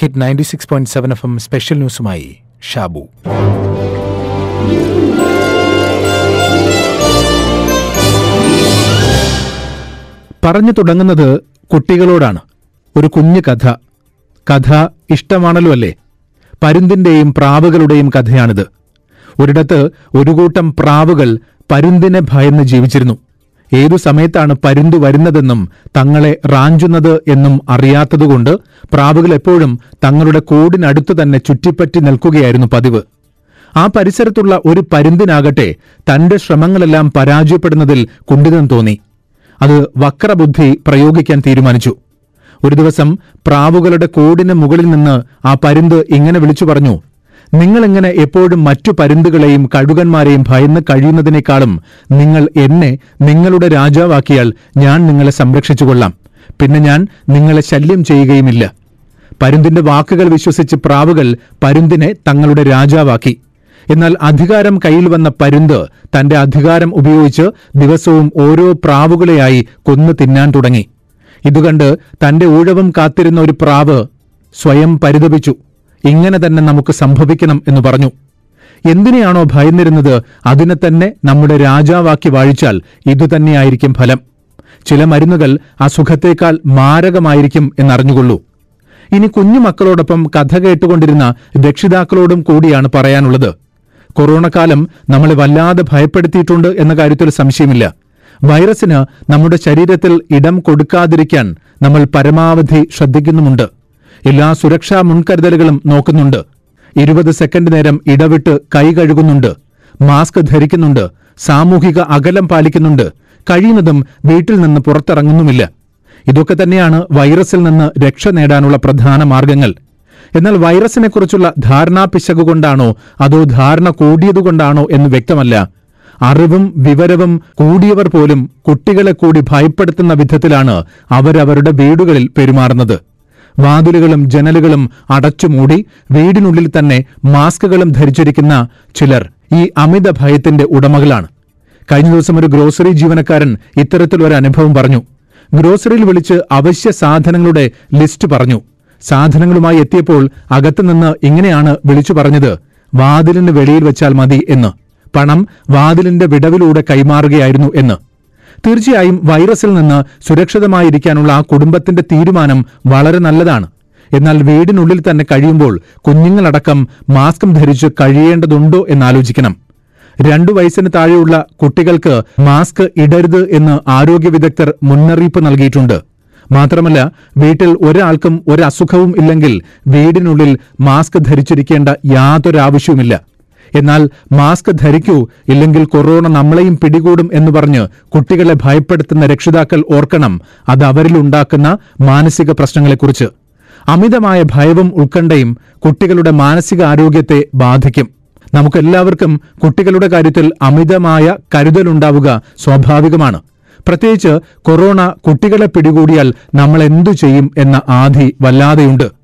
Hit ninety six point seven F M special ന്യൂസുമായി Shabu. പറഞ്ഞു തുടങ്ങുന്നത് കുട്ടികളോടാണ്. ഒരു കുഞ്ഞു കഥ. കഥ ഇഷ്ടമാണല്ലോ അല്ലേ? പരുന്തിന്റെയും പ്രാവുകളുടെയും കഥയാണിത്. ഒരിടത്ത് ഒരു കൂട്ടം പ്രാവുകൾ പരുന്തിനെ ഭയന്ന് ജീവിച്ചിരുന്നു. ഏതു സമയത്താണ് പരുന്തു വരുന്നതെന്നും തങ്ങളെ റാഞ്ചുന്നത് എന്നും അറിയാത്തതുകൊണ്ട് പ്രാവുകൾ എപ്പോഴും തങ്ങളുടെ കൂടിനടുത്ത് തന്നെ ചുറ്റിപ്പറ്റി നിൽക്കുകയായിരുന്നു പതിവ്. ആ പരിസരത്തുള്ള ഒരു പരുന്തിനാകട്ടെ തന്റെ ശ്രമങ്ങളെല്ലാം പരാജയപ്പെടുന്നതിൽ കുണ്ഠിതം തോന്നി. അത് വക്രബുദ്ധി പ്രയോഗിക്കാൻ തീരുമാനിച്ചു. ഒരു ദിവസം പ്രാവുകളുടെ കൂടിന് മുകളിൽ നിന്ന് ആ പരുന്ത് ഇങ്ങനെ വിളിച്ചു പറഞ്ഞു നിങ്ങളിങ്ങനെ എപ്പോഴും മറ്റു പരുന്തുകളെയും കഴുകന്മാരെയും ഭയന്ന് കഴിയുന്നതിനേക്കാളും നിങ്ങൾ എന്നെ നിങ്ങളുടെ രാജാവാക്കിയാൽ ഞാൻ നിങ്ങളെ സംരക്ഷിച്ചുകൊള്ളാം. പിന്നെ ഞാൻ നിങ്ങളെ ശല്യം ചെയ്യുകയുമില്ല. പരുന്തിന്റെ വാക്കുകൾ വിശ്വസിച്ച് പ്രാവുകൾ പരുന്തിനെ തങ്ങളുടെ രാജാവാക്കി. എന്നാൽ അധികാരം കയ്യിൽ വന്ന പരുന്ത് തന്റെ അധികാരം ഉപയോഗിച്ച് ദിവസവും ഓരോ പ്രാവുകളെയായി കൊന്നു തിന്നാൻ തുടങ്ങി. ഇതുകണ്ട് തന്റെ ഊഴവും കാത്തിരുന്ന ഒരു പ്രാവ് സ്വയം പരിതപിച്ചു. ഇങ്ങനെ തന്നെ നമുക്ക് സംഭവിക്കണം എന്ന് പറഞ്ഞു. എന്തിനെയാണോ ഭയന്നിരുന്നത് അതിനെ തന്നെ നമ്മുടെ രാജാവാക്കി വാഴിച്ചാൽ ഇതുതന്നെയായിരിക്കും ഫലം. ചില മരുന്നുകൾ അസുഖത്തേക്കാൾ മാരകമായിരിക്കും എന്നറിഞ്ഞുകൊള്ളൂ. ഇനി കുഞ്ഞു മക്കളോടൊപ്പം കഥ കേട്ടുകൊണ്ടിരുന്ന രക്ഷിതാക്കളോടും കൂടിയാണ് പറയാനുള്ളത്. കൊറോണ കാലം നമ്മളെ വല്ലാതെ ഭയപ്പെടുത്തിയിട്ടുണ്ട് എന്ന കാര്യത്തിൽ സംശയമില്ല. വൈറസിന് നമ്മുടെ ശരീരത്തിൽ ഇടം കൊടുക്കാതിരിക്കാൻ നമ്മൾ പരമാവധി ശ്രദ്ധിക്കുന്നുമുണ്ട്. എല്ലാ സുരക്ഷാ മുൻകരുതലുകളും നോക്കുന്നുണ്ട്. ഇരുപത് സെക്കൻഡ് നേരം ഇടവിട്ട് കൈ കഴുകുന്നുണ്ട്. മാസ്ക് ധരിക്കുന്നുണ്ട്. സാമൂഹിക അകലം പാലിക്കുന്നുണ്ട്. കഴിയുന്നതും വീട്ടിൽ നിന്ന് പുറത്തിറങ്ങുന്നുമില്ല. ഇതൊക്കെ തന്നെയാണ് വൈറസിൽ നിന്ന് രക്ഷ നേടാനുള്ള പ്രധാന മാർഗങ്ങൾ. എന്നാൽ വൈറസിനെക്കുറിച്ചുള്ള ധാരണാപിശക് കൊണ്ടാണോ അതോ ധാരണ കൂടിയതുകൊണ്ടാണോ എന്ന് വ്യക്തമല്ല. അറിവും വിവരവും കൂടിയവർ പോലും കുട്ടികളെ കൂടി ഭയപ്പെടുത്തുന്ന വിധത്തിലാണ് അവരവരുടെ വീടുകളിൽ പെരുമാറുന്നത്. വാതിലുകളും ജനലുകളും അടച്ചുമൂടി വീടിനുള്ളിൽ തന്നെ മാസ്കുകളും ധരിച്ചിരിക്കുന്ന ചിലർ ഈ അമിത ഭയത്തിന്റെ ഉടമകളാണ്. കഴിഞ്ഞ ദിവസം ഒരു ഗ്രോസറി ജീവനക്കാരൻ ഇത്തരത്തിലൊരു അനുഭവം പറഞ്ഞു. ഗ്രോസറിയിൽ വിളിച്ച് അവശ്യ സാധനങ്ങളുടെ ലിസ്റ്റ് പറഞ്ഞു. സാധനങ്ങളുമായി എത്തിയപ്പോൾ അകത്തുനിന്ന് ഇങ്ങനെയാണ് വിളിച്ചു പറഞ്ഞത് വാതിലിന് വെളിയിൽ വെച്ചാൽ മതി എന്ന്. പണം വാതിലിന്റെ വിടവിലൂടെ കൈമാറുകയായിരുന്നു എന്ന്. തീർച്ചയായും വൈറസിൽ നിന്ന് സുരക്ഷിതമായിരിക്കാനുള്ള ആ കുടുംബത്തിന്റെ തീരുമാനം വളരെ നല്ലതാണ്. എന്നാൽ വീടിനുള്ളിൽ തന്നെ കഴിയുമ്പോൾ കുഞ്ഞുങ്ങളടക്കം മാസ്കും ധരിച്ച് കഴിയേണ്ടതുണ്ടോ എന്നാലോചിക്കണം രണ്ടു വയസ്സിന് താഴെയുള്ള കുട്ടികൾക്ക് മാസ്ക് ഇടരുത് എന്ന് ആരോഗ്യ വിദഗ്ധർ മുന്നറിയിപ്പ് നൽകിയിട്ടുണ്ട്. മാത്രമല്ല വീട്ടിൽ ഒരാൾക്കും ഒരസുഖവും ഇല്ലെങ്കിൽ വീടിനുള്ളിൽ മാസ്ക് ധരിച്ചിരിക്കേണ്ട യാതൊരു ആവശ്യവുമില്ല എന്നാൽ മാസ്ക് ധരിക്കൂ ഇല്ലെങ്കിൽ കൊറോണ നമ്മളെയും പിടികൂടും എന്ന് പറഞ്ഞ് കുട്ടികളെ ഭയപ്പെടുത്തുന്ന രക്ഷിതാക്കൾ ഓർക്കണം അത് അവരിൽ ഉണ്ടാക്കുന്ന മാനസിക പ്രശ്നങ്ങളെക്കുറിച്ച്. അമിതമായ ഭയവും ഉത്കണ്ഠയും കുട്ടികളുടെ മാനസിക ആരോഗ്യത്തെ ബാധിക്കും. നമുക്കെല്ലാവർക്കും കുട്ടികളുടെ കാര്യത്തിൽ അമിതമായ കരുതലുണ്ടാവുക സ്വാഭാവികമാണ്. പ്രത്യേകിച്ച് കൊറോണ കുട്ടികളെ പിടികൂടിയാൽ നമ്മൾ എന്തു ചെയ്യും എന്ന ആധി വല്ലാതെയുണ്ട്.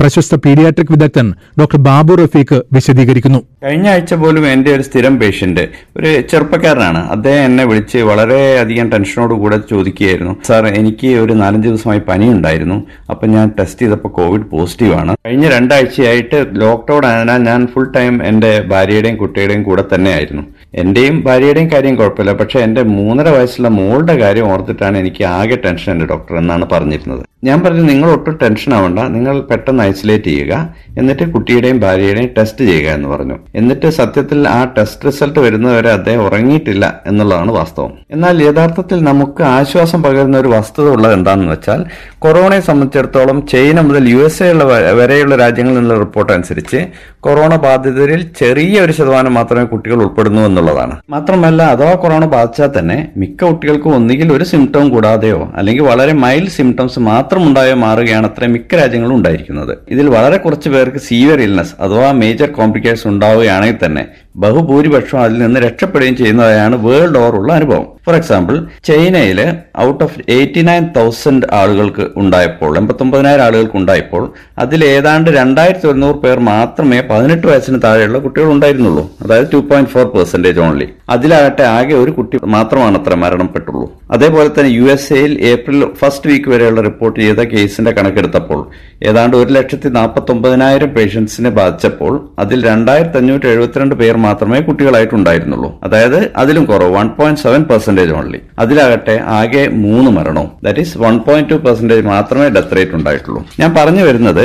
പ്രശസ്ത പീഡിയാട്രിക് വിദഗ്ധൻ ഡോക്ടർ ബാബു റഫീഖ് വിശദീകരിക്കുന്നു. കഴിഞ്ഞ ആഴ്ച പോലും എന്റെ ഒരു സ്ഥിരം പേഷ്യന്റ് ഒരു ചെറുപ്പക്കാരനാണ്. അദ്ദേഹം എന്നെ വിളിച്ച് വളരെ അധികം ടെൻഷനോട് കൂടെ ചോദിക്കുകയായിരുന്നു. സാർ എനിക്ക് ഒരു നാലഞ്ച് ദിവസമായി പനി ഉണ്ടായിരുന്നു അപ്പം ഞാൻ ടെസ്റ്റ് ചെയ്തപ്പോൾ കോവിഡ് പോസിറ്റീവ് ആണ്. കഴിഞ്ഞ രണ്ടാഴ്ചയായിട്ട് ലോക്ക്ഡൌൺ ആയതിനാൽ ഞാൻ ഫുൾ ടൈം എന്റെ ഭാര്യയുടെയും കുട്ടിയുടെയും കൂടെ തന്നെയായിരുന്നു എന്റെയും ഭാര്യയുടെയും കാര്യം കുഴപ്പമില്ല. പക്ഷേ എന്റെ മൂന്നര വയസ്സുള്ള മോളുടെ കാര്യം ഓർത്തിട്ടാണ് എനിക്ക് ആകെ ടെൻഷൻ എന്റെ ഡോക്ടർ എന്നാണ് പറഞ്ഞിരുന്നത്. ഞാൻ പറഞ്ഞു നിങ്ങൾ ഒട്ടും ടെൻഷൻ ആവണ്ട. നിങ്ങൾ പെട്ടെന്ന് ഐസൊലേറ്റ് ചെയ്യുക. എന്നിട്ട് കുട്ടിയുടെയും ഭാര്യയുടെയും ടെസ്റ്റ് ചെയ്യുക എന്ന് പറഞ്ഞു. എന്നിട്ട് സത്യത്തിൽ ആ ടെസ്റ്റ് റിസൾട്ട് വരുന്നവരെ അദ്ദേഹം ഉറങ്ങിയിട്ടില്ല എന്നുള്ളതാണ് വാസ്തവം. എന്നാൽ യഥാർത്ഥത്തിൽ നമുക്ക് ആശ്വാസം പകരുന്ന ഒരു വസ്തുത ഉള്ളത് എന്താണെന്ന് വെച്ചാൽ കൊറോണയെ സംബന്ധിച്ചിടത്തോളം ചൈന മുതൽ യു എസ് എ വരെയുള്ള രാജ്യങ്ങളിൽ നിന്നുള്ള റിപ്പോർട്ട് അനുസരിച്ച് കൊറോണ ബാധിതരിൽ ചെറിയ ഒരു ശതമാനം മാത്രമേ കുട്ടികൾ ഉൾപ്പെടുന്നു എന്നുള്ളതാണ് മാത്രമല്ല അഥവാ കൊറോണ ബാധിച്ചാൽ തന്നെ മിക്ക കുട്ടികൾക്കും ഒന്നുകിൽ ഒരു സിംറ്റവും കൂടാതെയോ അല്ലെങ്കിൽ വളരെ മൈൽഡ് സിംറ്റംസ് മാത്രം ഉണ്ടായോ മാറുകയാണ് അത്ര മിക്ക രാജ്യങ്ങളും ഉണ്ടായിരിക്കുന്നത്. ഇതിൽ വളരെ കുറച്ച് പേർക്ക് സീവിയർ ഇൽനസ് അഥവാ മേജർ കോംപ്ലിക്കേഷൻസ് ഉണ്ടാവുകയാണെങ്കിൽ തന്നെ ബഹുഭൂരിപക്ഷം അതിൽ നിന്ന് രക്ഷപ്പെടുകയും ചെയ്യുന്നതായാണ് വേൾഡ് ഓവർ ഉള്ള അനുഭവം. ഫോർ എക്സാമ്പിൾ ചൈനയിൽ out of eighty nine thousand ആളുകൾക്ക് ഉണ്ടായപ്പോൾ എൺപത്തൊമ്പതിനായിരം ആളുകൾക്ക് ഉണ്ടായപ്പോൾ അതിൽ ഏതാണ്ട് രണ്ടായിരത്തി ഒരുന്നൂറ് പേർ മാത്രമേ പതിനെട്ട് വയസ്സിന് താഴെയുള്ള കുട്ടികൾ ഉണ്ടായിരുന്നുള്ളൂ. അതായത് two point four percentage only അതിലാകട്ടെ ആകെ ഒരു കുട്ടി മാത്രമാണ് അത്ര മരണപ്പെട്ടുള്ളൂ. അതേപോലെ തന്നെ യു എസ് എയിൽ ഏപ്രിൽ ഫസ്റ്റ് വീക്ക് വരെയുള്ള റിപ്പോർട്ട് ചെയ്ത കേസിന്റെ കണക്കെടുത്തപ്പോൾ ഏതാണ്ട് ഒരു ലക്ഷത്തി നാൽപ്പത്തി ഒമ്പതിനായിരം പേഷ്യൻസിനെ ബാധിച്ചപ്പോൾ അതിൽ രണ്ടായിരത്തി അഞ്ഞൂറ്റി എഴുപത്തിരണ്ട് പേർ മാത്രമേ കുട്ടികളായിട്ടുണ്ടായിരുന്നുള്ളൂ. അതായത് അതിലും കുറവ് one point seven percentage only അതിലാകട്ടെ ആകെ മൂന്ന് മരണവും. That is one point two percentage മാത്രമേ ഡെത്ത് റേറ്റ് ഉണ്ടായിട്ടുള്ളൂ. ഞാൻ പറഞ്ഞു വരുന്നത്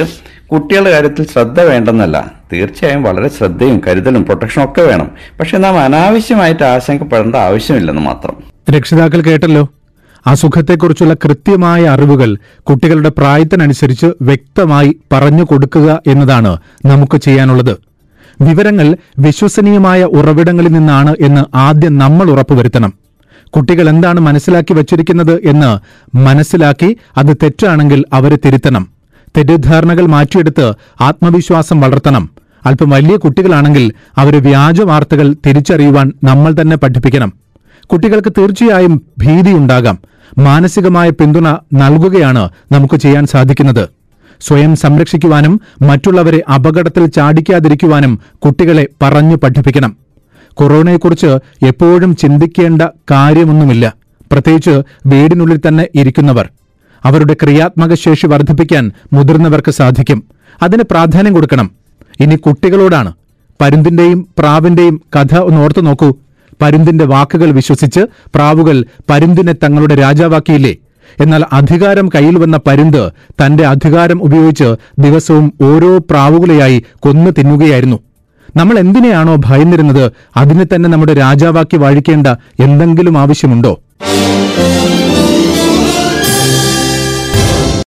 കുട്ടികളുടെ കാര്യത്തിൽ ശ്രദ്ധ വേണ്ടെന്നല്ല. തീർച്ചയായും വളരെ ശ്രദ്ധയും കരുതലും പ്രൊട്ടക്ഷനും ഒക്കെ വേണം. പക്ഷെ നാം അനാവശ്യമായിട്ട് ആശങ്കപ്പെടേണ്ട ആവശ്യമില്ലെന്ന് മാത്രം. രക്ഷിതാക്കൾ കേട്ടല്ലോ? അസുഖത്തെക്കുറിച്ചുള്ള കൃത്യമായ അറിവുകൾ കുട്ടികളുടെ പ്രായത്തിനനുസരിച്ച് വ്യക്തമായി പറഞ്ഞു കൊടുക്കുക എന്നതാണ് നമുക്ക് ചെയ്യാനുള്ളത്. വിവരങ്ങൾ വിശ്വസനീയമായ ഉറവിടങ്ങളിൽ നിന്നാണ് എന്ന് ആദ്യം നമ്മൾ ഉറപ്പുവരുത്തണം. കുട്ടികൾ എന്താണ് മനസ്സിലാക്കി വച്ചിരിക്കുന്നത് എന്ന് മനസ്സിലാക്കി അത് തെറ്റാണെങ്കിൽ അവരെ തിരുത്തണം. തെറ്റിദ്ധാരണകൾ മാറ്റിയെടുത്ത് ആത്മവിശ്വാസം വളർത്തണം. അല്പം വലിയ കുട്ടികളാണെങ്കിൽ അവരെ വ്യാജ വാർത്തകൾ തിരിച്ചറിയുവാൻ നമ്മൾ തന്നെ പഠിപ്പിക്കണം. കുട്ടികൾക്ക് തീർച്ചയായും ഭീതിയുണ്ടാകാം. മാനസികമായ പിന്തുണ നൽകുകയാണ് നമുക്ക് ചെയ്യാൻ സാധിക്കുന്നത്. സ്വയം സംരക്ഷിക്കുവാനും മറ്റുള്ളവരെ അപകടത്തിൽ ചാടിക്കാതിരിക്കുവാനും കുട്ടികളെ പറഞ്ഞു പഠിപ്പിക്കണം. കൊറോണയെക്കുറിച്ച് എപ്പോഴും ചിന്തിക്കേണ്ട കാര്യമൊന്നുമില്ല. പ്രത്യേകിച്ച് വീടിനുള്ളിൽ തന്നെ ഇരിക്കുന്നവർ. അവരുടെ ക്രിയാത്മക ശേഷി വർദ്ധിപ്പിക്കാൻ മുതിർന്നവർക്ക് സാധിക്കും. അതിന് പ്രാധാന്യം കൊടുക്കണം. ഇനി കുട്ടികളോടാണ്. പരുന്തിന്റെയും പ്രാവിന്റെയും കഥ ഒന്ന് ഓർത്തു നോക്കൂ. പരുന്തിന്റെ വാക്കുകൾ വിശ്വസിച്ച് പ്രാവുകൾ പരുന്തിനെ തങ്ങളുടെ രാജാവാക്കിയില്ലേ? എന്നാൽ അധികാരം കയ്യിൽ വന്ന പരുന്ത് തന്റെ അധികാരം ഉപയോഗിച്ച് ദിവസവും ഓരോ പ്രാവുകളെയായി കൊന്നു തിന്നുകയായിരുന്നു. നമ്മൾ എന്തിനെയാണോ ഭയന്നിരുന്നത് അതിനെ തന്നെ നമ്മുടെ രാജാവാക്കി വാഴിക്കേണ്ട എന്തെങ്കിലും ആവശ്യമുണ്ടോ?